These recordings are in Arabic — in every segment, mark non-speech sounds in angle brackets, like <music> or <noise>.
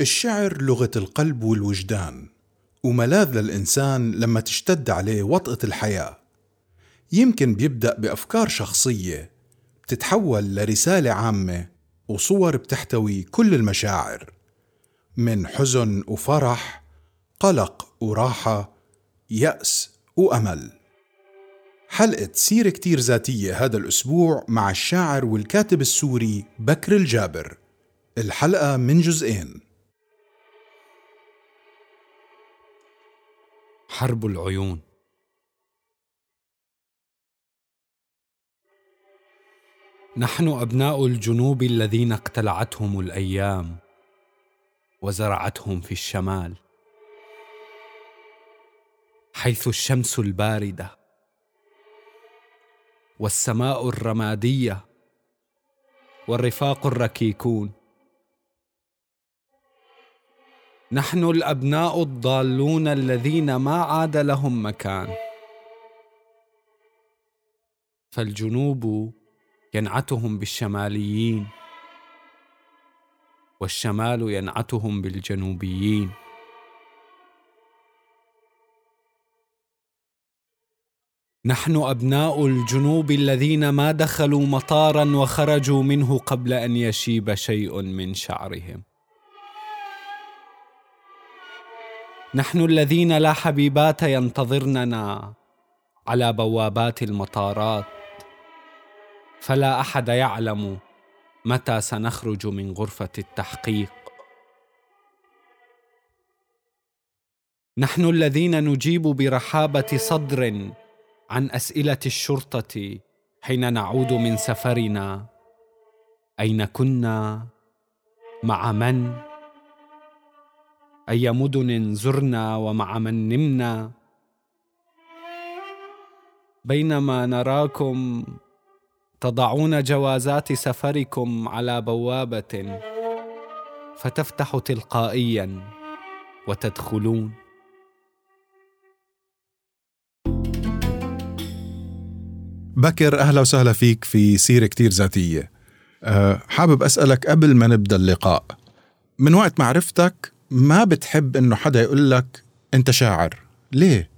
الشعر لغة القلب والوجدان وملاذ للإنسان لما تشتد عليه وطأة الحياة. يمكن بيبدأ بأفكار شخصية بتتحول لرسالة عامة وصور بتحتوي كل المشاعر من حزن وفرح قلق وراحة يأس وأمل. حلقة سيرة كتير ذاتية هذا الأسبوع مع الشاعر والكاتب السوري بكر الجابر. الحلقة من جزئين. حرب العيون. نحن أبناء الجنوب الذين اقتلعتهم الأيام وزرعتهم في الشمال حيث الشمس الباردة والسماء الرمادية والرفاق الركيكون. نحن الأبناء الضالون الذين ما عاد لهم مكان. فالجنوب ينعتهم بالشماليين والشمال ينعتهم بالجنوبيين. نحن أبناء الجنوب الذين ما دخلوا مطارا وخرجوا منه قبل أن يشيب شيء من شعرهم. نحن الذين لا حبيبات ينتظرننا على بوابات المطارات. فلا أحد يعلم متى سنخرج من غرفة التحقيق. نحن الذين نجيب برحابة صدر عن أسئلة الشرطة حين نعود من سفرنا. أين كنا؟ مع من؟ أي مدن زرنا ومع من نمنا. بينما نراكم تضعون جوازات سفركم على بوابة فتفتح تلقائيا وتدخلون. بكر أهلا وسهلا فيك في سيرة كتير ذاتية. أه حابب أسألك قبل ما نبدأ اللقاء من وقت معرفتك ما بتحب إنه حدا يقول لك أنت شاعر. ليه؟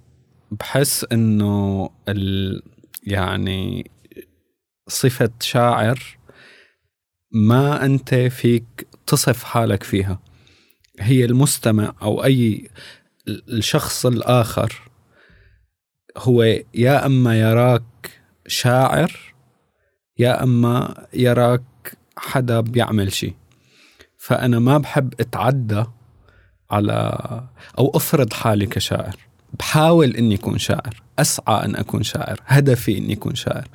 بحس إنه ال يعني صفة شاعر ما أنت فيك تصف حالك فيها. هي المستمع أو أي الشخص الآخر هو يا أما يراك شاعر يا أما يراك حدا بيعمل شيء فأنا ما بحب أتعدى على أو أفرض حالي كشاعر. بحاول إني أكون شاعر. أسعى أن أكون شاعر. هدفي إني أكون شاعر.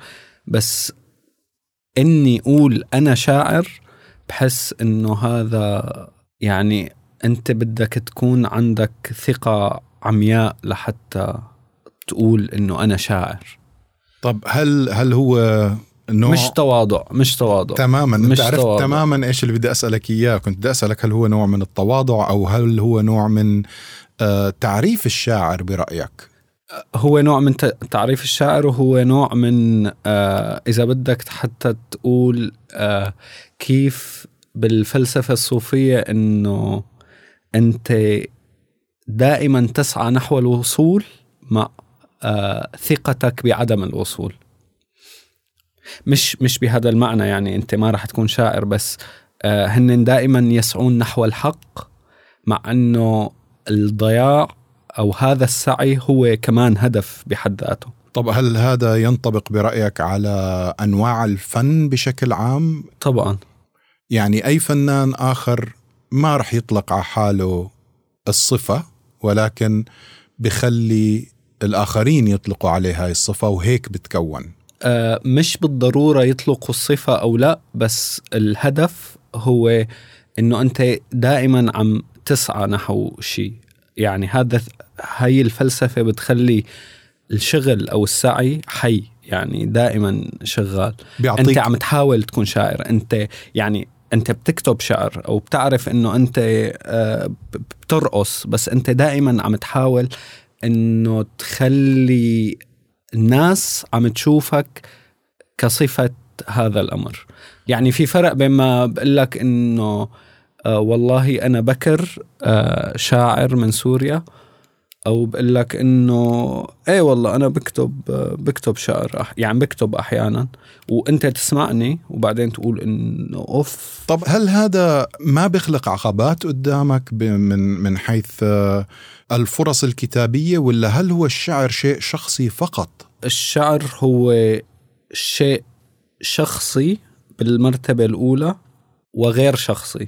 بس إني أقول أنا شاعر بحس إنه هذا يعني أنت بدك تكون عندك ثقة عمياء لحتى تقول إنه أنا شاعر. طب هل هل هو نوع مش تواضع مش تواضع تماما. أنت عرفت تواضع. تماما إيش اللي بدي أسألك إياه. كنت بدي أسألك هل هو نوع من التواضع أو هل هو نوع من آه تعريف الشاعر برأيك؟ هو نوع من تعريف الشاعر وهو نوع من آه إذا بدك حتى تقول آه كيف بالفلسفة الصوفية إنه أنت دائما تسعى نحو الوصول مع آه ثقتك بعدم الوصول. مش مش بهذا المعنى يعني أنت ما راح تكون شاعر بس آه هن دائما يسعون نحو الحق مع إنه الضياع أو هذا السعي هو كمان هدف بحد ذاته. طب هل هذا ينطبق برأيك على أنواع الفن بشكل عام؟ طبعا. يعني أي فنان آخر ما رح يطلق على حاله الصفة ولكن بخلي الآخرين يطلقوا عليه هاي الصفة وهيك بتكون. مش بالضرورة يطلقوا الصفة أو لا بس الهدف هو إنه أنت دائما عم تسعى نحو شيء. يعني هذا هاي الفلسفة بتخلي الشغل أو السعي حي يعني دائما شغال. بيعطيك أنت عم تحاول تكون شاعر. أنت يعني أنت بتكتب شعر أو بتعرف إنه أنت آه، بترقص بس أنت دائما عم تحاول إنه تخلي الناس عم تشوفك كصفة هذا الأمر. يعني في فرق بين ما بقول لك إنه آه والله أنا بكر آه شاعر من سوريا أو بقول لك إنه إيه والله أنا بكتب آه بكتب شعر يعني بكتب أحيانا. وأنت تسمعني وبعدين تقول إنه أوف. طب هل هذا ما بيخلق عقبات قدامك من من حيث آه، الفرص الكتابية ولا هل هو الشعر شيء شخصي فقط؟ الشعر هو شيء شخصي بالمرتبة الأولى وغير شخصي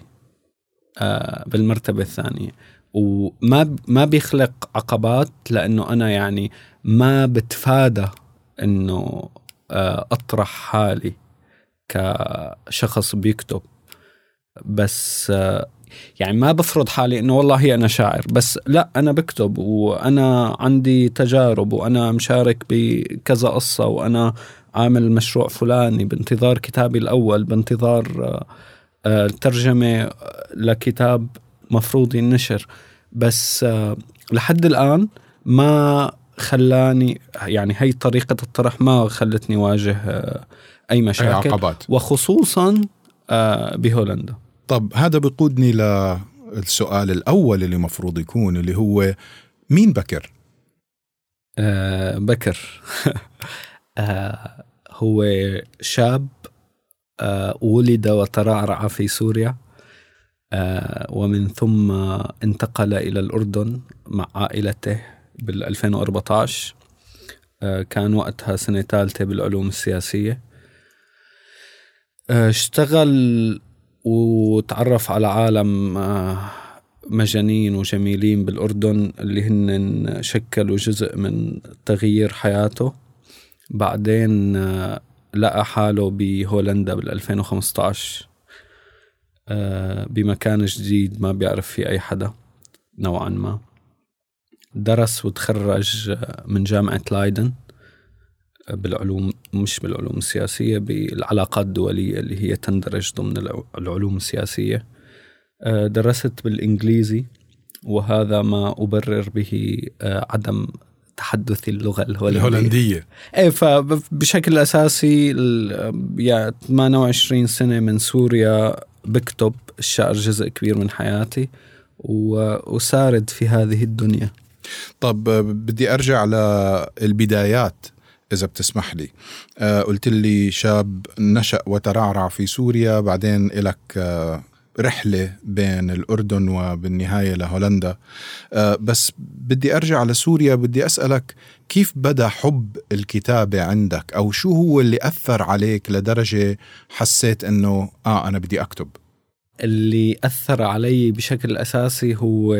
آه، بالمرتبة الثانية. وما ما بيخلق عقبات لأنه أنا يعني ما بتفادى إنه آه، أطرح حالي كشخص بيكتب. بس آه، يعني ما بفرض حالي إنه والله أنا شاعر بس لا أنا بكتب وأنا عندي تجارب وأنا مشارك بكذا قصة وأنا عامل مشروع فلاني بانتظار كتابي الأول بانتظار آه، آه، ترجمة لكتاب مفروض ينشر. بس آه، لحد الآن ما خلاني يعني هي طريقة الطرح ما خلتني واجه آه، أي أي مشاكل. عقبات. وخصوصا آه، بهولندا. طب هذا بقودني للسؤال الأول اللي مفروض يكون اللي هو مين بكر؟ آه بكر. <laughs> آه هو شاب آه ولد وترعرع في سوريا آه ومن ثم انتقل إلى الأردن مع عائلته بال 2014 آه كان وقتها سنة ثالثة بالعلوم السياسية. آه اشتغل وتعرف على عالم آه مجانين وجميلين بالأردن اللي هن شكلوا جزء من تغيير حياته. بعدين آه، لقى حاله بهولندا بال 2015 آه، بمكان جديد ما بيعرف فيه أي حدا نوعا ما. درس وتخرج من جامعة لايدن. بالعلوم مش بالعلوم السياسية بالعلاقات الدولية اللي هي تندرج ضمن الع- العلوم السياسية. آه، درست بالإنجليزي وهذا ما أبرر به آه، عدم تحدث اللغة الهولندية. الهولندية. إيه فبشكل أساسي يا 28 سنة من سوريا بكتب الشعر جزء كبير من حياتي وسارد في هذه الدنيا. طب بدي أرجع للبدايات إذا بتسمح لي. آه، قلت لي شاب نشأ وترعرع في سوريا بعدين لك رحلة بين الأردن وبالنهاية لهولندا. آه، بس بدي أرجع لسوريا بدي أسألك كيف بدأ حب الكتابة عندك؟ أو شو هو اللي أثر عليك لدرجة حسيت إنه آه أنا بدي أكتب؟ اللي أثر علي بشكل أساسي هو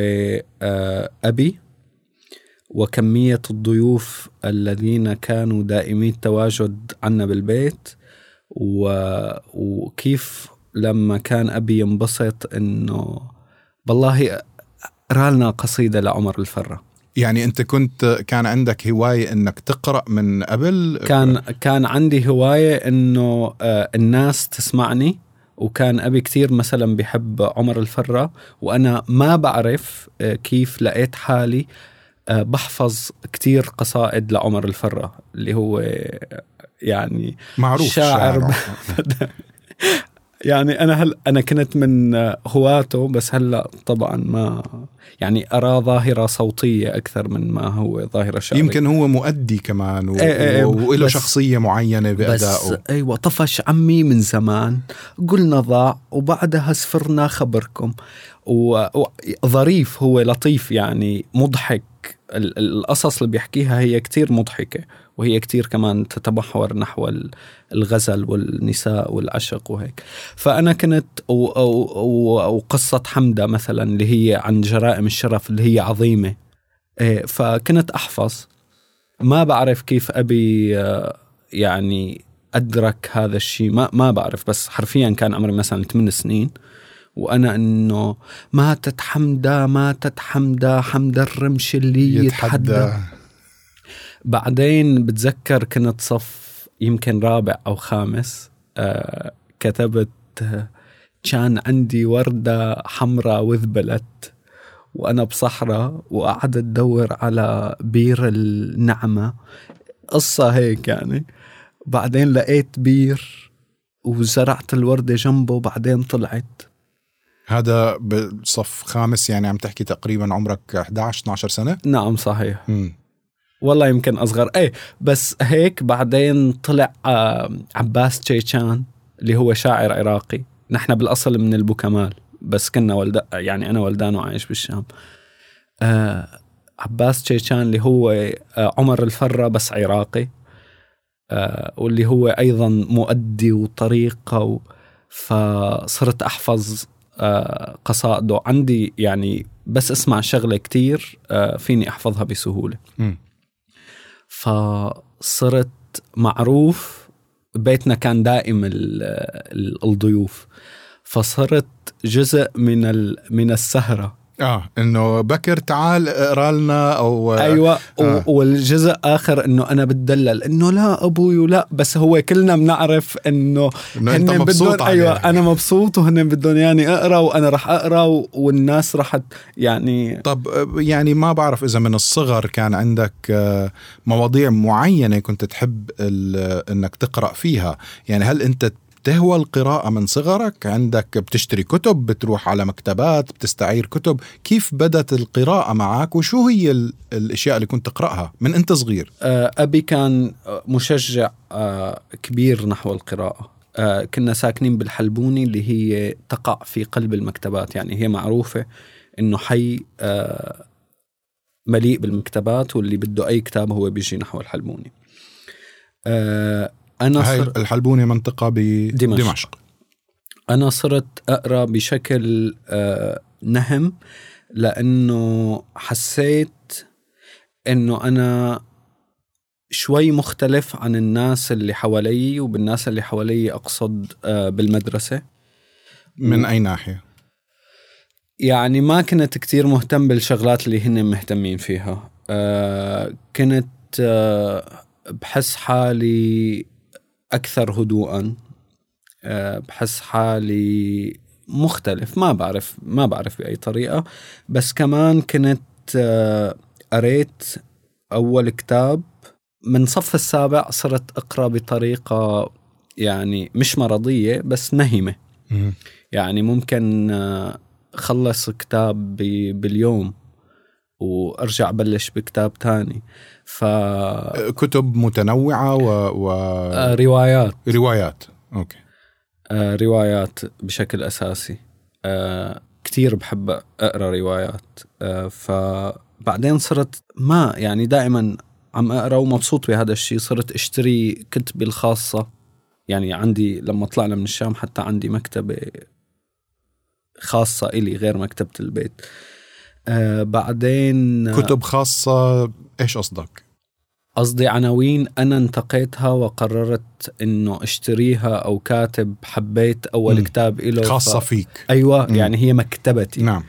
آه، أبي. وكمية الضيوف الذين كانوا دائمي التواجد عنا بالبيت و... وكيف لما كان أبي ينبسط إنه والله رالنا قصيدة لعمر الفرة. يعني أنت كنت كان عندك هواية إنك تقرأ من قبل؟ كان كان عندي هواية إنه آه، الناس تسمعني وكان أبي كثير مثلا بحب عمر الفرة وأنا ما بعرف آه، كيف لقيت حالي بحفظ كثير قصائد لعمر الفرة اللي هو آه، يعني معروف شاعر. <laughs> يعني أنا هل أنا كنت من آه، هواته بس هلأ طبعا ما يعني أرى ظاهرة صوتية أكثر من ما هو ظاهرة شعرية. يمكن هو مؤدي كمان و... إيه إيه إيه، وله بس- شخصية معينة بس أيوه طفش عمي من زمان قلنا ضاع وبعدها سفرنا خبركم. وظريف هو لطيف يعني مضحك. القصص اللي بيحكيها هي كتير مضحكة وهي كتير كمان تتمحور نحو ال- الغزل والنساء والعشق وهيك. فأنا كنت وقصة حمدة مثلا اللي هي عن جرائم الشرف اللي هي عظيمة. إيه، فكنت أحفظ. ما بعرف كيف أبي يعني أدرك هذا الشيء ما ما بعرف بس حرفيا كان عمري مثلا 8 سنين. وأنا إنه ماتت حمدة ماتت حمدة حمدة الرمش اللي يتحدى, يتحدى. بعدين بتذكر كنت صف يمكن رابع أو خامس آه كتبت كان عندي وردة حمراء وذبلت وأنا بصحراء وقعدت أدور على بير النعمة. قصة هيك يعني. بعدين لقيت بير وزرعت الوردة جنبه بعدين طلعت. هذا بصف خامس يعني عم تحكي تقريبا عمرك 11 12 سنة؟ نعم صحيح. مم. والله يمكن أصغر. إيه بس هيك بعدين طلع آه، عباس تشيشان اللي هو شاعر عراقي. نحن بالأصل من البوكمال بس كنا ولد يعني أنا ولدان وعايش بالشام. آه عباس تشيشان اللي هو آه عمر الفرة بس عراقي. آه واللي هو أيضا مؤدي وطريقة و فصرت أحفظ قصائده. عندي يعني بس اسمع شغلة كتير آه فيني أحفظها بسهولة. مم. فصرت معروف بيتنا كان دائم ال- ال- الضيوف. فصرت جزء من من السهرة. آه إنه بكر تعال اقرأ لنا أو أيوه آه. آه. والجزء آخر إنه أنا بتدلل إنه لا أبوي ولا بس هو كلنا بنعرف إنه إنه أنت هن مبسوط بدهم. أيوه أنا مبسوط وهن بدهم يعني اقرأ وأنا رح اقرأ والناس رح يعني طب آه، يعني ما بعرف إذا من الصغر كان عندك آه، مواضيع معينة كنت تحب إنك تقرأ فيها يعني هل أنت تهوى القراءة من صغرك. عندك بتشتري كتب بتروح على مكتبات بتستعير كتب. كيف بدت القراءة معك؟ وشو هي ال- الأشياء اللي كنت تقرأها من أنت صغير؟ آه، أبي كان مشجع آه، كبير نحو القراءة. آه، كنا ساكنين بالحلبوني اللي هي تقع في قلب المكتبات. يعني هي معروفة إنه حي مليء بالمكتبات واللي بده أي كتاب هو بيجي نحو الحلبوني. أنا هاي صر الحلبونة منطقة بدمشق دمشق. أنا صرت أقرأ بشكل آه، نهم لأنه حسيت إنه أنا شوي مختلف عن الناس اللي حوالي وبالناس اللي حوالي أقصد آه، بالمدرسة من أي ناحية؟ يعني ما كنت كتير مهتم بالشغلات اللي هن مهتمين فيها آه، كنت بحس حالي أكثر هدوءا آه، بحس حالي مختلف. ما بعرف ما بعرف بأي طريقة. بس كمان كنت آه، قريت أول كتاب. من صف السابع صرت أقرأ بطريقة يعني مش مرضية بس نهمة. مم. يعني ممكن آه، خلص كتاب باليوم وأرجع بلش بكتاب تاني. ف آه، كتب متنوعة و... و... روايات. روايات. أوكي. آه، روايات بشكل أساسي. آه، كتير بحب أقرأ روايات. آه، فبعدين صرت ما يعني دائما عم أقرأ ومبسوط بهذا الشيء. صرت أشتري كتبي الخاصة. يعني عندي لما طلعنا من الشام حتى عندي مكتبة خاصة إلي غير مكتبة البيت. آه بعدين كتب خاصة إيش قصدك؟ قصدي عناوين أنا انتقيتها وقررت إنه أشتريها أو كاتب حبيت أول مم. كتاب له خاصة فيك أيوه مم. يعني هي مكتبتي نعم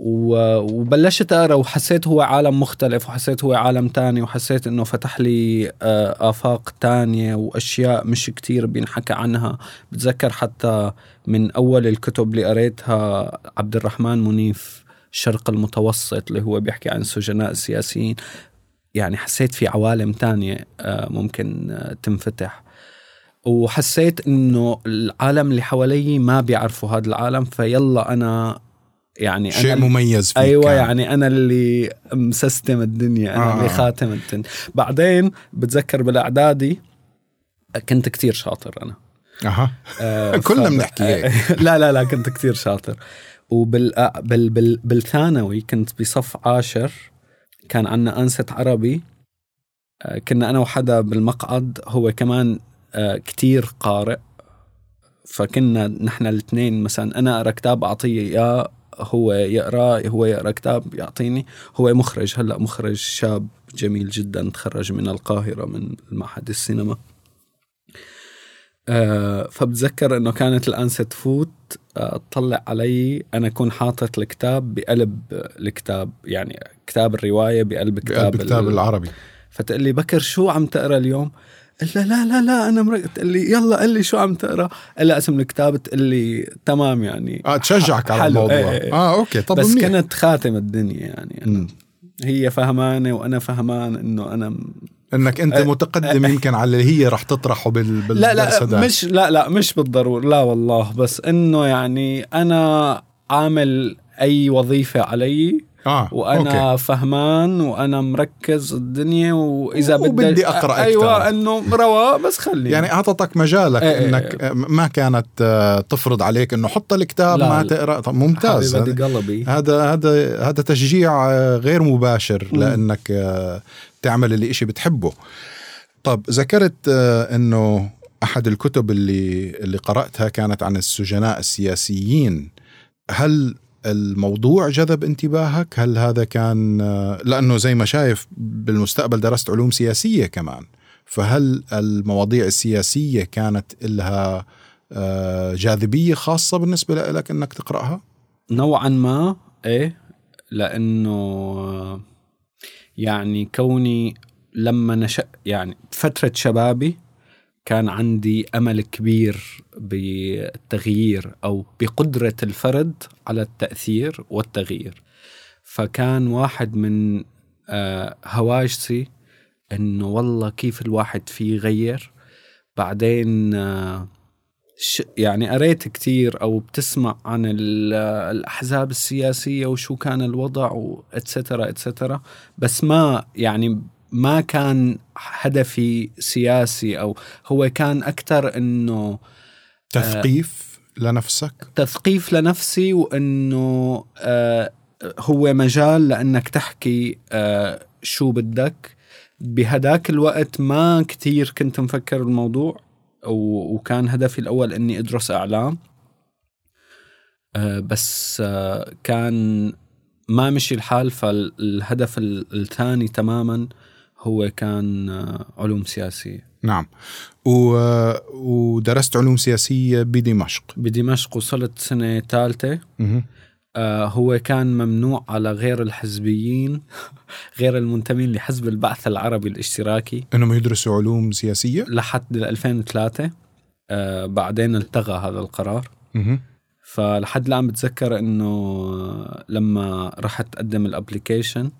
و... وبلشت أقرأ وحسيت هو عالم مختلف وحسيت هو عالم تاني وحسيت إنه فتح لي آه، آفاق تانية وأشياء مش كتير بينحكى عنها بتذكر حتى من أول الكتب اللي قريتها عبد الرحمن منيف الشرق المتوسط اللي هو بيحكي عن السجناء السياسيين يعني حسيت في عوالم تانية آه، ممكن آه، تنفتح وحسيت إنه العالم اللي حوالي ما بيعرفوا هذا العالم فيلا أنا يعني شيء أنا مميز فيك أيوه كان. يعني أنا اللي مسستم الدنيا أنا آه. اللي خاتم الدنيا بعدين بتذكر بالأعدادي كنت كتير شاطر أنا أها آه، <laughs> كلنا بنحكي هيك. <laughs> لا لا لا كنت كتير شاطر وبال بال بال بالثانوي كنت بصف عاشر كان عنا أنسة عربي. كنا أنا وحدا بالمقعد هو كمان كتير قارئ. فكنا نحن الاثنين مثلا أنا أقرأ كتاب أعطيه إياه هو يقرأ هو يقرأ كتاب يعطيني. هو مخرج هلأ مخرج شاب جميل جدا تخرج من القاهرة من معهد السينما. فبتذكر إنه كانت الانسه تفوت تطلع علي أنا أكون حاطط الكتاب بقلب الكتاب يعني كتاب الرواية بقلب كتاب, بقلب كتاب ال- العربي فتقول لي بكر شو عم تقرأ اليوم؟ قلت لها لا لا لا أنا مرق تقول لي يلا قل لي شو عم تقرأ؟ قال لها اسم الكتاب تقول لي تمام يعني آه تشجعك على الموضوع إيه، إيه. آه أوكي طب بس منيح. كانت خاتم الدنيا يعني مم. هي فهمانة وأنا فهمان إنه أنا إنك أنت أه، متقدم يمكن على اللي هي رح تطرحه بال لا لا. مش لا لا مش بالضرورة لا والله بس إنه يعني أنا عامل أي وظيفة علي آه وأنا أوكي. فهمان وأنا مركز الدنيا وإذا وبدي بدي أقرأ أيوه. إنه رواء بس خلي يعني أعطتك مجالك إيه إيه إنك ما كانت آه، تفرض عليك إنه حط الكتاب ما. تقرأ طب ممتاز قلبي هذا هذا هذا تشجيع آه، غير مباشر مم. لأنك آه، تعمل اللي إشي بتحبه طب ذكرت آه، إنه أحد الكتب اللي اللي قرأتها كانت عن السجناء السياسيين هل الموضوع جذب انتباهك؟ هل هذا كان لأنه زي ما شايف بالمستقبل درست علوم سياسية كمان فهل المواضيع السياسية كانت لها آه، جاذبية خاصة بالنسبة لك إنك تقرأها؟ نوعا ما إيه لأنه يعني كوني لما نشأ يعني فترة شبابي كان عندي أمل كبير بالتغيير أو بقدرة الفرد على التأثير والتغيير. فكان واحد من آه، هواجسي إنه والله كيف الواحد فيه يغير. بعدين آه، يعني قريت كتير أو بتسمع عن ال- الأحزاب السياسية وشو كان الوضع واتسترا اتسترا بس ما يعني ما كان هدفي سياسي أو هو كان أكثر إنه تثقيف لنفسك؟ تثقيف لنفسي وإنه آه هو مجال لأنك تحكي آه شو بدك. بهداك الوقت ما كتير كنت مفكر الموضوع وكان هدفي الأول إني أدرس إعلام. آه بس آه كان ما مشي الحال فالهدف ال- الثاني تماما هو كان آه علوم سياسية. نعم. و... ودرست علوم سياسية بدمشق. بدمشق وصلت سنة ثالثة. مه. آه هو كان ممنوع على غير الحزبيين <laughs> غير المنتمين لحزب البعث العربي الاشتراكي. إنهم يدرسوا علوم سياسية؟ لحد 2003 آه بعدين التغى هذا القرار. مه. فلحد الآن بتذكر إنه لما رحت اقدم الابلكيشن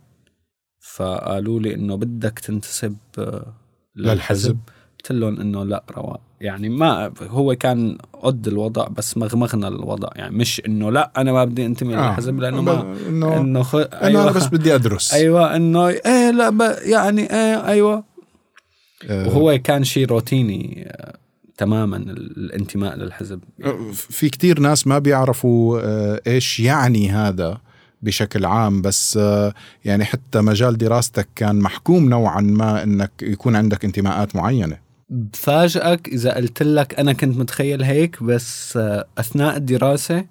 فقالوا لي إنه بدك تنتسب آه، للحزب. قلت لهم إنه لا رواء يعني ما هو كان قد الوضع بس مغمغنا الوضع. يعني مش إنه لا أنا ما بدي أنتمي آه. للحزب لأنه ما إنه إنه خ... انه أنا بس بدي أدرس. <laughs> أيوه إنه إيه لا ب... يعني إيه أيوه. آه، وهو كان شيء روتيني آه، تماما الانتماء للحزب. في كتير ناس ما بيعرفوا إيش يعني هذا. بشكل عام بس آه، يعني حتى مجال دراستك كان محكوم نوعا ما إنك يكون عندك انتماءات معينة. بفاجئك إذا قلت لك أنا كنت متخيل هيك بس آه، أثناء الدراسة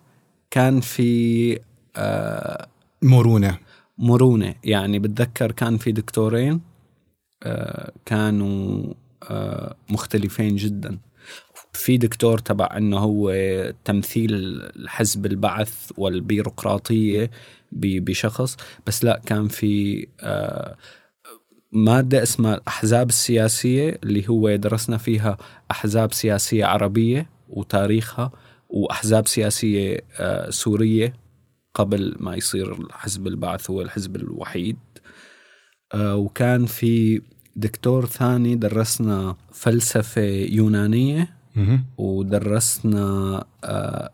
كان في آه، مرونة. مرونة. يعني بتذكر كان في دكتورين آه، كانوا آه، مختلفين جدا. في دكتور تبع إنه هو تمثيل حزب البعث والبيروقراطية بشخص بس لا كان في آه، مادة اسمها الأحزاب السياسية اللي هو درسنا فيها أحزاب سياسية عربية وتاريخها وأحزاب سياسية آه، سورية قبل ما يصير حزب البعث هو الحزب الوحيد آه، وكان في دكتور ثاني درسنا فلسفة يونانية. ودرسنا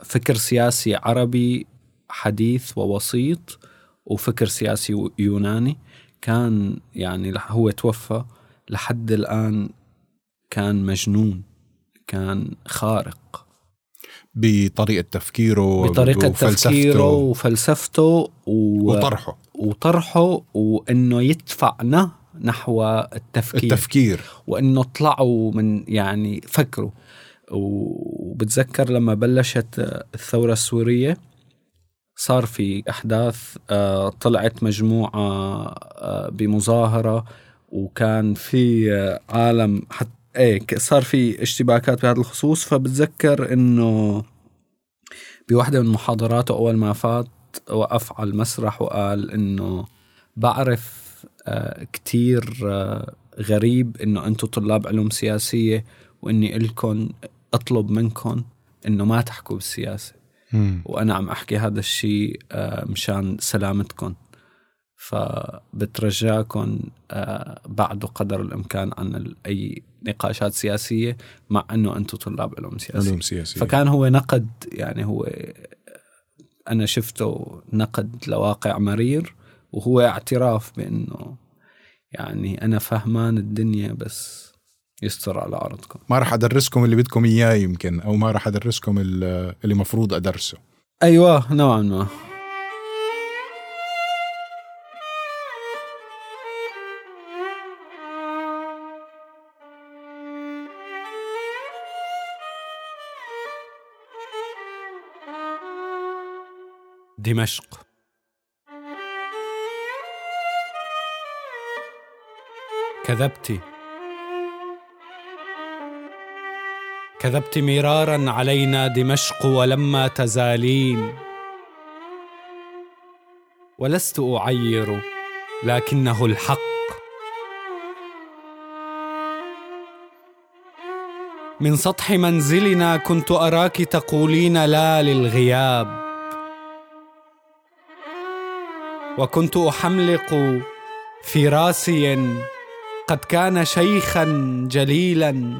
فكر سياسي عربي حديث ووسيط وفكر سياسي يوناني. كان يعني هو توفى لحد الآن كان مجنون كان خارق. بطريقة تفكيره بطريقة وفلسفته. تفكيره وفلسفته و... وطرحه. وطرحه وإنه يدفعنا نحو التفكير. التفكير. وإنه طلعوا من يعني فكروا وبتذكر لما بلشت الثورة السورية صار في أحداث آه، طلعت مجموعة آه، بمظاهرة وكان في آه، عالم حتى إيه صار في اشتباكات بهذا الخصوص فبتذكر إنه بواحدة من محاضراته أول ما فات وقف على المسرح وقال إنه بعرف كتير غريب إنه أنتم طلاب علوم سياسية وإني الكم أطلب منكم إنه ما تحكوا بالسياسة. وأنا عم أحكي هذا الشيء آه، مشان سلامتكم فبترجاكم آه، بعد قدر الإمكان عن أي نقاشات سياسية مع إنه أنتم طلاب علوم سياسيه علوم سياسية. فكان هو نقد يعني هو أنا شفته نقد لواقع مرير وهو اعتراف بإنه يعني أنا فهمان الدنيا بس يستر على ارضكم ما راح أدرسكم اللي بدكم إياه يمكن أو ما راح أدرسكم ال- اللي مفروض أدرسه. أيوه نوعا ما. دمشق. كذبت. كذبت مرارا علينا دمشق ولما تزالين. ولست أعير لكنه الحق. من سطح منزلنا كنت أراك تقولين لا للغياب. وكنت أحملق في راسي قد كان شيخا جليلا.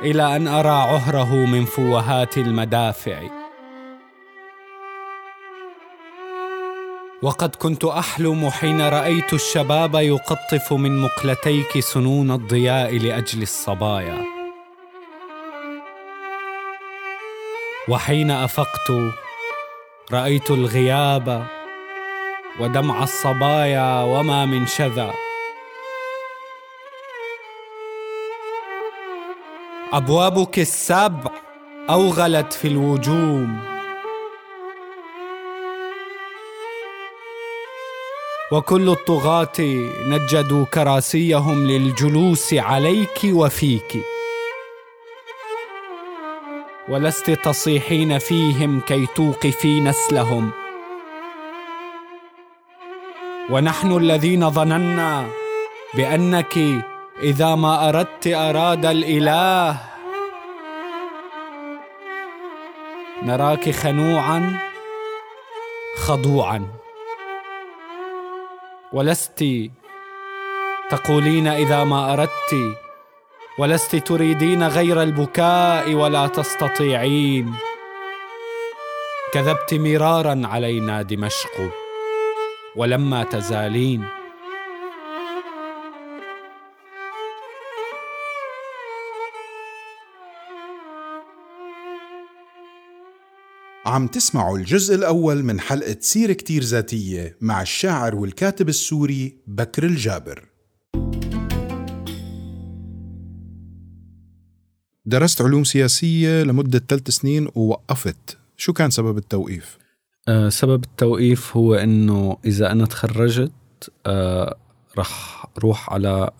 إلى أن أرى عهره من فوهات المدافع. وقد كنت أحلم حين رأيت الشباب يقطف من مقلتيك سنون الضياء لأجل الصبايا. وحين أفقت رأيت الغياب ودمع الصبايا وما من شذا. أبوابك السبع أوغلت في الوجوم. وكل الطغاة نجدوا كراسيهم للجلوس عليك وفيك. ولست تصيحين فيهم كي توقفي نسلهم. ونحن الذين ظننا بأنك إذا ما أردت أراد الإله. نراك خنوعا خضوعا. ولست تقولين إذا ما أردت ولست تريدين غير البكاء ولا تستطيعين. كذبت مرارا علينا دمشق ولما تزالين. عم تسمعوا الجزء الأول من حلقة سيرة كتير ذاتية مع الشاعر والكاتب السوري بكر الجابر. درست علوم سياسية لمدة ثلاث سنين ووقفت. شو كان سبب التوقيف؟ أه سبب التوقيف هو إنه إذا أنا تخرجت أه رح روح على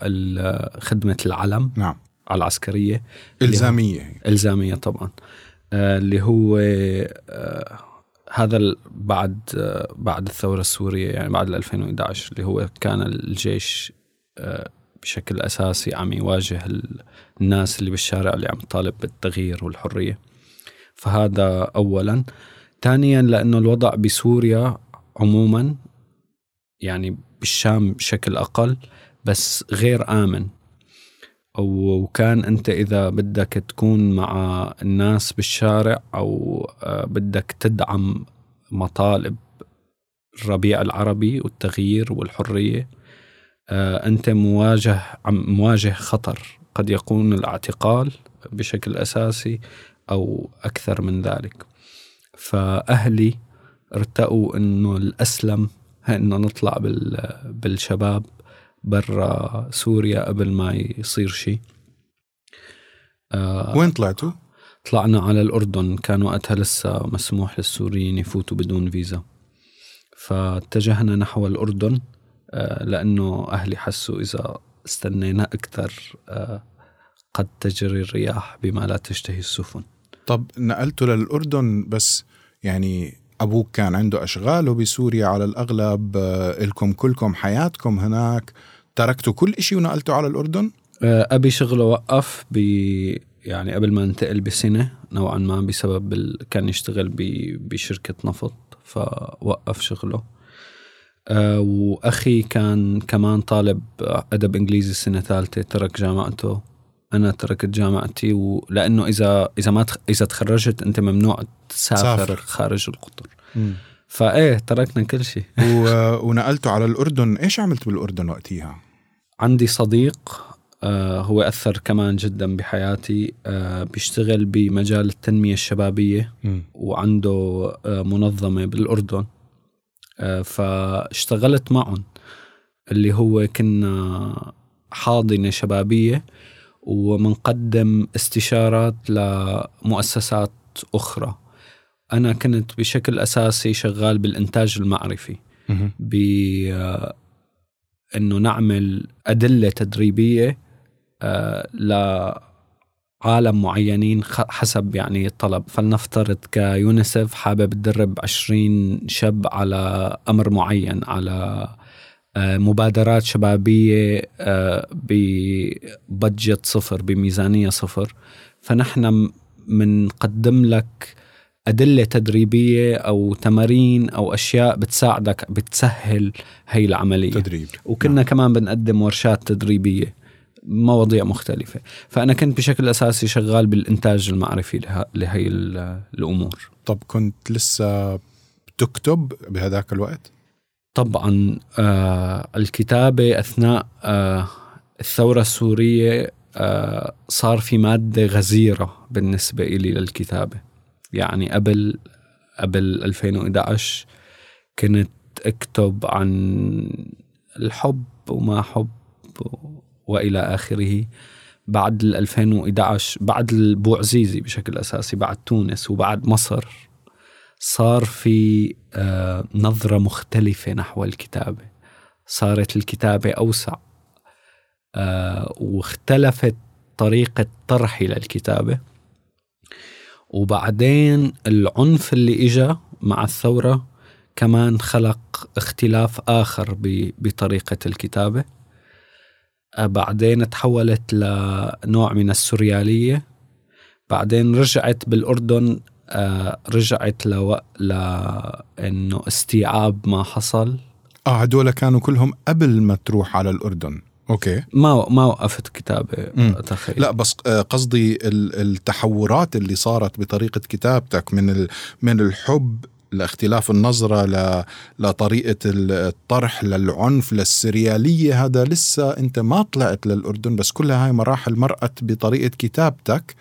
خدمة العلم نعم. على العسكرية. إلزامية هي. إلزامية. طبعا. آه اللي هو آه هذا بعد آه بعد الثورة السورية يعني بعد ال 2011 اللي هو كان الجيش آه بشكل أساسي عم يواجه ال- الناس اللي بالشارع اللي عم تطالب بالتغيير والحرية. فهذا أولا. ثانيا لأنه الوضع بسوريا عموما يعني بالشام بشكل أقل بس غير آمن. وكان أنت إذا بدك تكون مع الناس بالشارع أو آه، بدك تدعم مطالب الربيع العربي والتغيير والحرية آه، أنت مواجه مواجه خطر قد يكون الاعتقال بشكل أساسي أو أكثر من ذلك. فأهلي ارتأوا إنه الأسلم إنه نطلع بال- بالشباب برا سوريا قبل ما يصير شيء آه وين طلعتوا؟ طلعنا على الأردن. كان وقتها لسه مسموح للسوريين يفوتوا بدون فيزا. فاتجهنا نحو الأردن آه لأنه أهلي حسوا إذا استنينا أكثر آه قد تجري الرياح بما لا تشتهي السفن. طب نقلتوا للأردن بس يعني أبوك كان عنده أشغاله بسوريا على الأغلب آه، إلكم كلكم حياتكم هناك. تركتوا كل إشي ونقلتوا على الأردن؟ آه، أبي شغله وقف ب يعني قبل ما انتقل بسنة نوعا ما بسبب ال... كان يشتغل ب... بشركة نفط فوقف شغله آه وأخي كان كمان طالب أدب إنجليزي سنة ثالثة ترك جامعته أنا تركت جامعتي ولأنه اذا إذا ما تخ... إذا تخرجت أنت ممنوع تسافر سافر. خارج القطر فإيه تركنا كل شيء و... <laughs> ونقلتوا على الأردن إيش عملت بالأردن وقتها؟ عندي صديق آه هو أثر كمان جدا بحياتي آه بيشتغل بمجال التنمية الشبابية وعنده آه، منظمة بالأردن فاشتغلت معهم اللي هو كنا حاضنة شبابية ومنقدم استشارات لمؤسسات أخرى أنا كنت بشكل أساسي شغال بالإنتاج المعرفي مهم. إنه نعمل أدلة تدريبية آه، لعالم معينين حسب يعني الطلب. فلنفترض كيونيسف حابب تدرب 20 شاب على أمر معين على آه، مبادرات شبابية آه، ببادجت صفر بميزانية صفر. فنحن بنقدم لك أدلة تدريبية أو تمارين أو أشياء بتساعدك بتسهل هي العملية. تدريب. وكنا نعم. كمان بنقدم ورشات تدريبية مواضيع مختلفة. فأنا كنت بشكل أساسي شغال بالإنتاج المعرفي له- لهي ال- الأمور. طب كنت لسه بتكتب بهذاك الوقت؟ طبعا آه الكتابة أثناء آه الثورة السورية آه صار في مادة غزيرة بالنسبة إلي للكتابة. يعني قبل قبل 2011 كنت أكتب عن الحب وما حب وإلى آخره. بعد ال 2011 بعد البوعزيزي بشكل أساسي بعد تونس وبعد مصر صار في آه، نظرة مختلفة نحو الكتابة. صارت الكتابة أوسع آه، واختلفت طريقة طرحي للكتابة. وبعدين العنف اللي إجا مع الثورة كمان خلق اختلاف آخر بطريقة الكتابة. آه، بعدين تحولت لنوع من السوريالية. بعدين رجعت بالأردن آه، رجعت لو... لأنه استيعاب ما حصل. آه هدول كانوا كلهم قبل ما تروح على الأردن. أوكي ما ما وقفت كتابة مم. تخيل لا بس آه، قصدي ال- التحورات اللي صارت بطريقة كتابتك من من الحب لاختلاف النظرة لطريقة ال- الطرح للعنف للسريالية هذا لسه أنت ما طلعت للأردن بس كلها هاي مراحل مرقت بطريقة كتابتك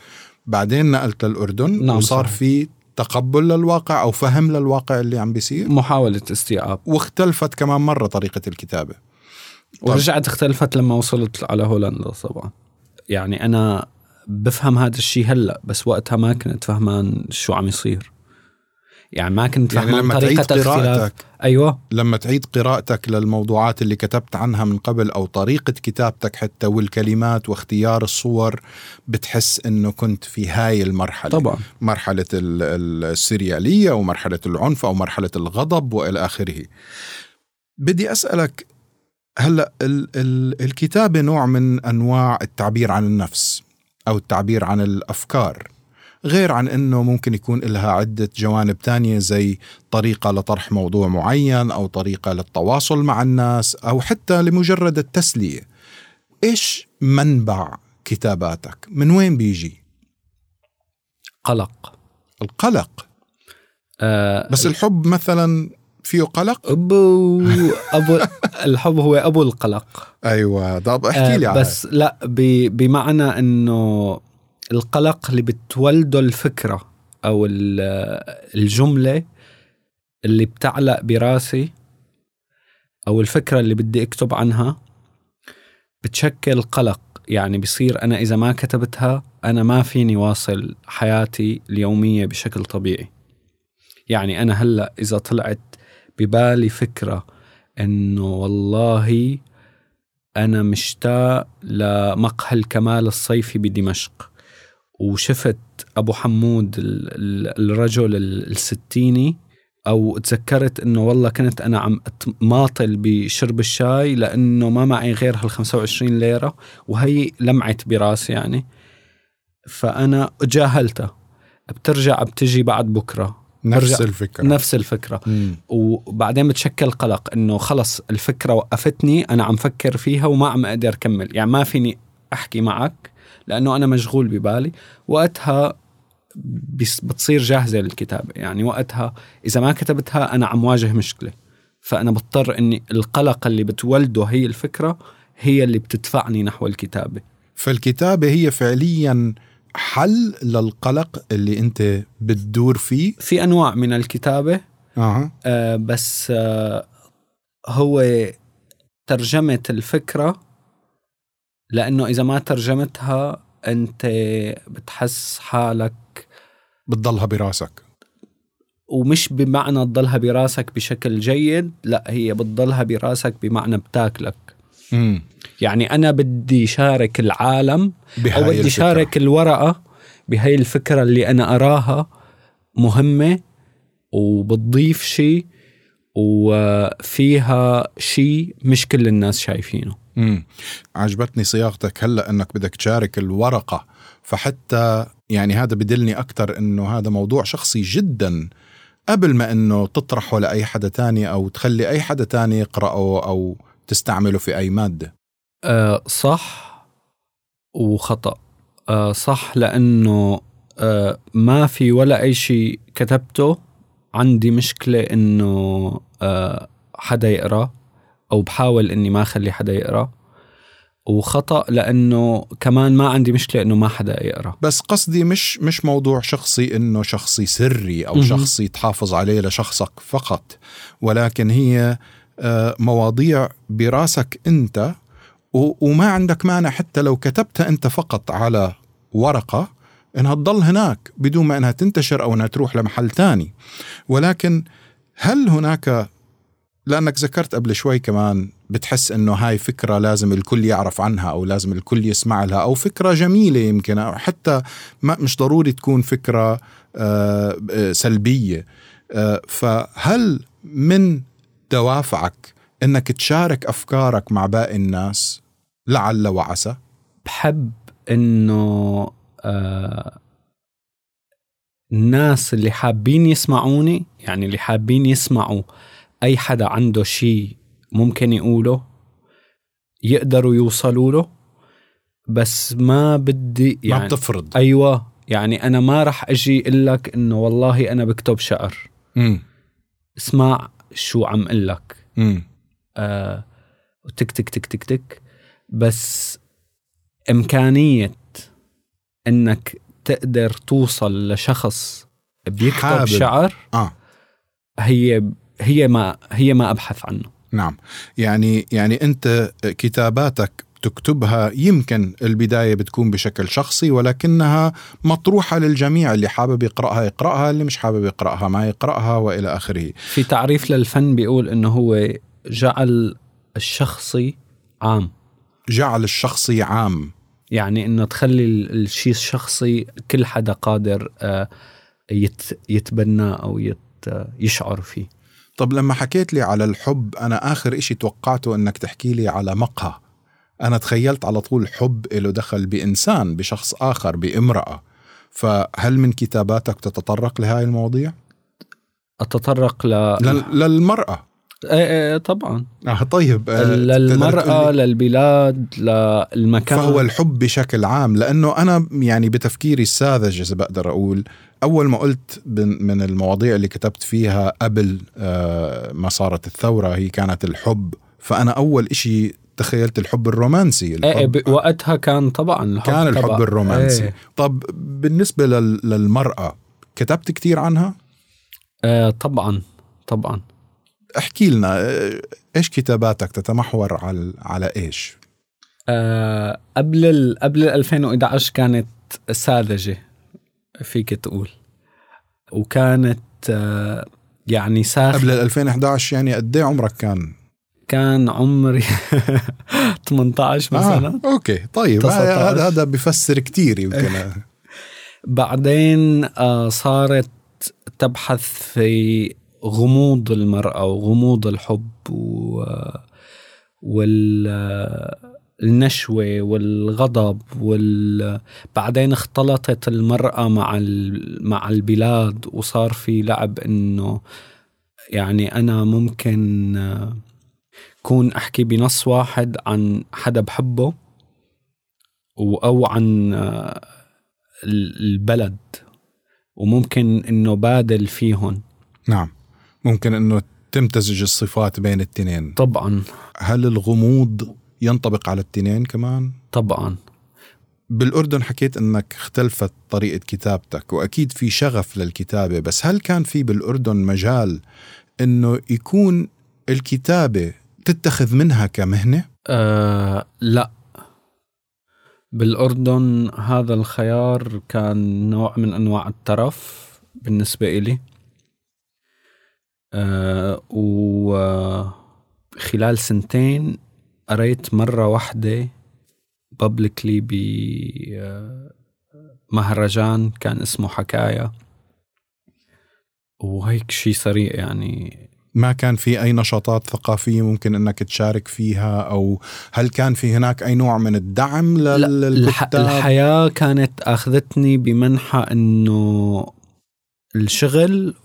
بعدين نقلت للأردن نعم، وصار صحيح. في تقبل للواقع أو فهم للواقع اللي عم بيصير محاولة استيعاب واختلفت كمان مرة طريقة الكتابة. ورجعت اختلفت لما وصلت على هولندا طبعا. يعني أنا بفهم هذا الشيء هلأ بس وقتها ما كنت فهمان شو عم يصير. يعني ما كنت يعني لما تعيد طريقة اختلاف. قراءتك أيوة. لما تعيد قراءتك للموضوعات اللي كتبت عنها من قبل أو طريقة كتابتك حتى والكلمات واختيار الصور بتحس إنه كنت في هاي المرحلة. طبعا. مرحلة ال- ال- السريالية ومرحلة العنف أو مرحلة الغضب وإلى آخره. بدي أسألك هلا ال ال الكتابة نوع من أنواع التعبير عن النفس أو التعبير عن الأفكار غير عن إنه ممكن يكون لها عدة جوانب تانية زي طريقة لطرح موضوع معين أو طريقة للتواصل مع الناس أو حتى لمجرد التسلية. إيش منبع كتاباتك؟ من وين بيجي؟ قلق. القلق. آه بس الحب مثلا فيه قلق؟ أبو أبو <laughs> الحب هو أبو القلق. أيوه طب احكي لي آه عنه. بس لا بمعنى إنه القلق اللي بتولده الفكرة أو ال- الجملة اللي بتعلق براسي أو الفكرة اللي بدي أكتب عنها بتشكل قلق. يعني بصير أنا إذا ما كتبتها أنا ما فيني واصل حياتي اليومية بشكل طبيعي. يعني أنا هلأ إذا طلعت ببالي فكرة إنه والله أنا مشتاق لمقهى الكمال الصيفي بدمشق. وشفت أبو حمود ال- ال- الرجل ال- الستيني أو تذكرت إنه والله كنت أنا عم ماطل بشرب الشاي لأنه ما معي غير هال 25 ليرة وهي لمعت براسي يعني. فأنا جاهلتها بترجع بتجي بعد بكرة. نفس الفكرة. نفس الفكرة. مم. وبعدين بتشكل قلق إنه خلص الفكرة وقفتني أنا عم فكر فيها وما عم أقدر اكمل يعني ما فيني أحكي معك لأنه أنا مشغول ببالي. وقتها بتصير جاهزة للكتابة. يعني وقتها إذا ما كتبتها أنا عم واجه مشكلة. فأنا بضطر إني القلق اللي بتولده هي الفكرة هي اللي بتدفعني نحو الكتابة. فالكتابة هي فعليا حل للقلق اللي انت بتدور فيه؟ في أنواع من الكتابة أها. آه بس آه هو ترجمة الفكرة لأنه إذا ما ترجمتها أنت بتحس حالك بتضلها براسك. ومش بمعنى تضلها براسك بشكل جيد لا هي بتضلها براسك بمعنى بتاكلك. امم يعني أنا بدي شارك العالم أو بدي الفكرة. شارك الورقة بهاي الفكرة اللي أنا أراها مهمة وبتضيف شيء وفيها شيء مش كل الناس شايفينه. امم عجبتني صياغتك هلأ إنك بدك تشارك الورقة. فحتى يعني هذا بدلني أكثر إنه هذا موضوع شخصي جدا. قبل ما إنه تطرحه لأي حدا تاني أو تخلي أي حدا تاني يقرأه أو تستعمله في أي مادة. أه صح وخطأ. أه صح لأنه أه ما في ولا أي شيء كتبته عندي مشكلة إنه حدا يقرأ أو بحاول إني ما أخلي حدا يقرأ. وخطأ لأنه كمان ما عندي مشكلة إنه ما حدا يقرأ. بس قصدي مش مش موضوع شخصي إنه شخصي سري أو مهم. شخصي تحافظ عليه لشخصك فقط ولكن هي آه، مواضيع براسك أنت و- وما عندك مانع حتى لو كتبتها أنت فقط على ورقة إنها تضل هناك بدون ما إنها تنتشر أو إنها تروح لمحل تاني. ولكن هل هناك لأنك ذكرت قبل شوي كمان بتحس إنه هاي فكرة لازم الكل يعرف عنها أو لازم الكل يسمع لها أو فكرة جميلة يمكن أو حتى ما مش ضروري تكون فكرة آه، سلبية. آه، فهل من دوافعك إنك تشارك أفكارك مع باقي الناس؟ لعل وعسى. بحب إنه أه الناس اللي حابين يسمعوني يعني اللي حابين يسمعوا أي حدا عنده شيء ممكن يقوله يقدروا يوصلوا له بس ما بدي ما يعني بتفرض. أيوه يعني أنا ما راح أجي أقول لك إنه والله أنا بكتب شعر. مم. اسمع شو عم أقول لك. مم. آه تك تك تك تك تك. بس إمكانية إنك تقدر توصل لشخص بيكتب حابب. شعر آه. هي هي ما هي ما أبحث عنه. نعم. يعني يعني أنت كتاباتك تكتبها يمكن البداية بتكون بشكل شخصي ولكنها مطروحة للجميع اللي حابب يقرأها يقرأها اللي مش حابب يقرأها ما يقرأها وإلى آخره. في تعريف للفن بيقول إنه هو جعل الشخصي عام. جعل الشخصي عام. يعني إنه تخلي ال- الشيء الشخصي كل حدا قادر آه، يت يتبناه أو يشعر فيه. طب لما حكيت لي على الحب أنا آخر إشي توقعته إنك تحكي لي على مقهى. أنا تخيلت على طول حب له دخل بإنسان بشخص آخر بامرأة. فهل من كتاباتك تتطرق لهاي المواضيع؟ أتطرق ل لل- للمرأة. إيه إيه طبعا. آه طيب آه، للمرأة للبلاد للمكان. فهو الحب بشكل عام لأنه أنا يعني بتفكيري الساذج إذا بقدر أقول أول ما قلت من المواضيع اللي كتبت فيها قبل آه، ما صارت الثورة هي كانت الحب. فأنا أول إشي تخيلت الحب الرومانسي إيه إيه الحب ب- وقتها كان طبعا الحب كان طبعاً. الحب الرومانسي. إيه. طب بالنسبة لل- للمرأة كتبت كتير عنها؟ آه طبعا طبعا. احكي لنا آه، إيش كتاباتك تتمحور على على إيش؟ آه قبل ال قبل ال 2011 كانت ساذجة فيك تقول. وكانت آه يعني ساخ قبل ال 2011 يعني قد إيه عمرك كان؟ كان عمري <laughs> 18 مثلا. آه، أوكي طيب 19. هذا هذا بفسر كتير يمكن. <laughs> بعدين آه صارت تبحث في غموض المرأة وغموض الحب و وال النشوة والغضب وال... بعدين اختلطت المرأة مع ال... مع البلاد وصار في لعب إنه يعني أنا ممكن كون أحكي بنص واحد عن حدا بحبه أو عن البلد وممكن إنه بادل فيهم نعم. ممكن إنه تمتزج الصفات بين التنين. طبعا. هل الغموض ينطبق على التنين كمان؟ طبعا. بالأردن حكيت أنك اختلفت طريقة كتابتك وأكيد في شغف للكتابة بس هل كان في بالأردن مجال أنه يكون الكتابة تتخذ منها كمهنة؟ أه لا. بالأردن هذا الخيار كان نوع من أنواع الترف بالنسبة إلي. أه وخلال سنتين قريت مرة واحدة بابليكلي بمهرجان كان اسمه حكاية وهيك شيء سريع يعني. ما كان في أي نشاطات ثقافية ممكن أنك تشارك فيها؟ أو هل كان في هناك أي نوع من الدعم للكتاب؟ الحياة كانت أخذتني بمنحى أنه الشغل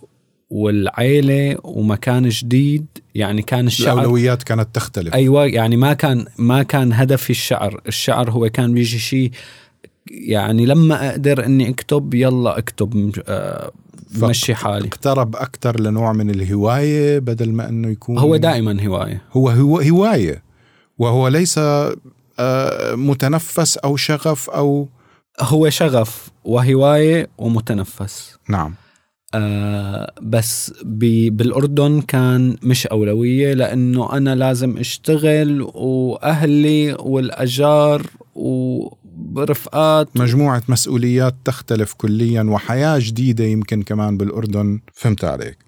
والعيلة ومكان جديد يعني كان الشعر الأولويات كانت تختلف. أيوة يعني ما كان ما كان هدفي الشعر. الشعر هو كان بيجي شيء يعني لما أقدر أني أكتب يلا أكتب آه مشي حالي. اقترب أكثر لنوع من الهواية بدل ما أنه يكون هو دائما هواية. هو هو هواية. وهو ليس آه متنفس أو شغف أو هو شغف وهواية ومتنفس. نعم. آه بس بالأردن كان مش أولوية لأنه أنا لازم أشتغل وأهلي والأجار ورفقات. مجموعة مسؤوليات تختلف كليا وحياة جديدة يمكن كمان بالأردن. فهمت عليك.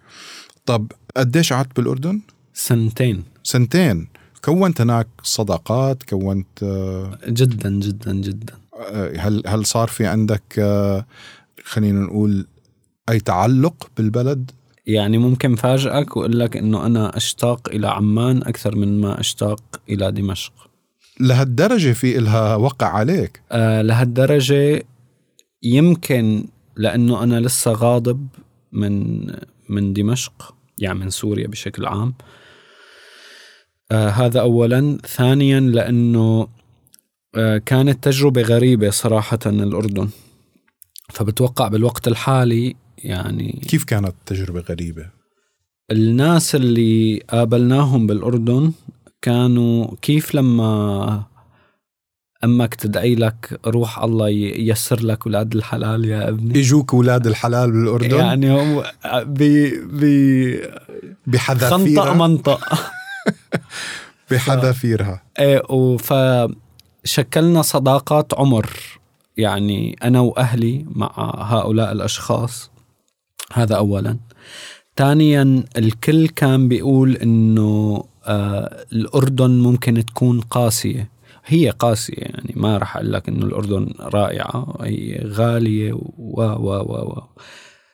طب قديش قعدت بالأردن؟ سنتين. سنتين. كونت هناك صداقات؟ كونت آه، جدا جدا جدا. آه، هل هل صار في عندك آه، خلينا نقول أي تعلق بالبلد؟ يعني ممكن فاجئك وأقول لك إنه أنا أشتاق إلى عمان أكثر من ما أشتاق إلى دمشق. لهالدرجة في إلها وقع عليك؟ آه لهالدرجة يمكن لأنه أنا لسه غاضب من من دمشق يعني من سوريا بشكل عام. آه هذا اولا. ثانيا لأنه آه كانت تجربة غريبة صراحة الأردن. فبتوقع بالوقت الحالي يعني كيف كانت تجربة غريبة؟ الناس اللي قابلناهم بالأردن كانوا كيف لما أمك تدعي لك روح الله ييسر لك أولاد الحلال يا ابني. اجوك أولاد الحلال بالأردن؟ يعني هم ب ب بحذافيرها؟ خنطق منطق <laughs> بحذافيرها. إيه فشكلنا صداقات عمر. يعني أنا وأهلي مع هؤلاء الأشخاص. هذا اولا. ثانيا الكل كان بيقول إنه آه الأردن ممكن تكون قاسية. هي قاسية يعني ما راح أقول لك إنه الأردن رائعة هي غالية و و و و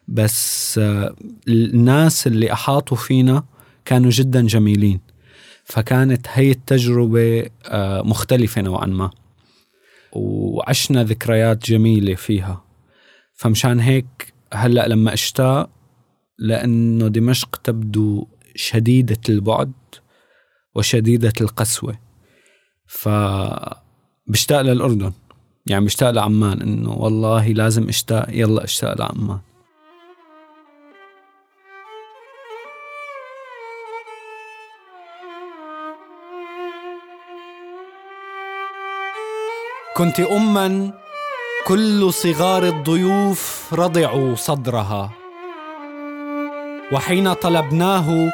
بس آه الناس اللي أحاطوا فينا كانوا جدا جميلين. فكانت هي التجربة آه مختلفة نوعا ما. وعشنا ذكريات جميلة فيها. فمشان هيك هلأ لما أشتاق لأنه دمشق تبدو شديدة البعد وشديدة القسوة. ف بشتاق للأردن يعني بشتاق لعمان إنه والله لازم أشتاق يلا أشتاق لعمان. كنت أما كل صغار الضيوف رضعوا صدرها. وحين طلبناه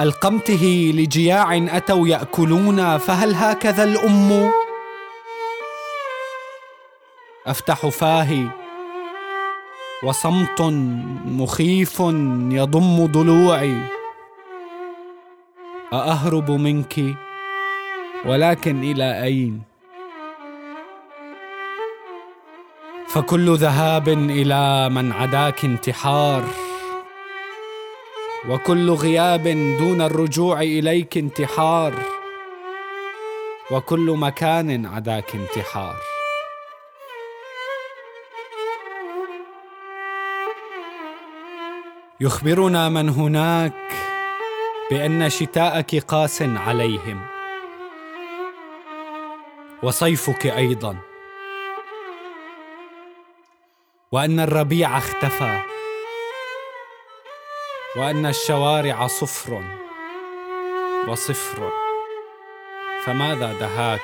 القمته لجياع أتوا يأكلون فهل هكذا الأم؟ أفتح فاهي وصمت مخيف يضم ضلوعي. أأهرب منك ولكن إلى أين؟ فكل ذهاب إلى من عداك انتحار وكل غياب دون الرجوع إليك انتحار وكل مكان عداك انتحار. يخبرنا من هناك بأن شتاءك قاس عليهم وصيفك أيضا. وأن الربيع اختفى. وأن الشوارع صفر وصفر. فماذا دهاك؟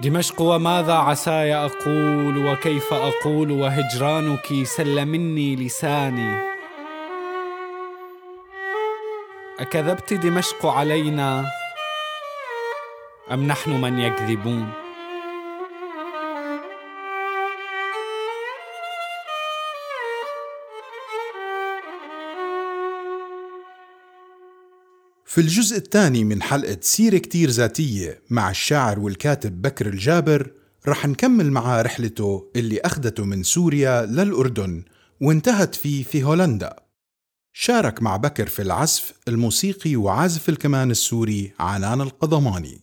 دمشق وماذا عساي أقول؟ وكيف أقول؟ وهجرانك سل مني لساني. أكذبت دمشق علينا أم نحن من يكذبون؟ في الجزء الثاني من حلقة سيرة كتير ذاتية مع الشاعر والكاتب بكر الجابر رح نكمل معاه رحلته اللي أخذته من سوريا للأردن وانتهت فيه في هولندا. شارك مع بكر في العزف الموسيقي وعازف الكمان السوري عنان القضماني.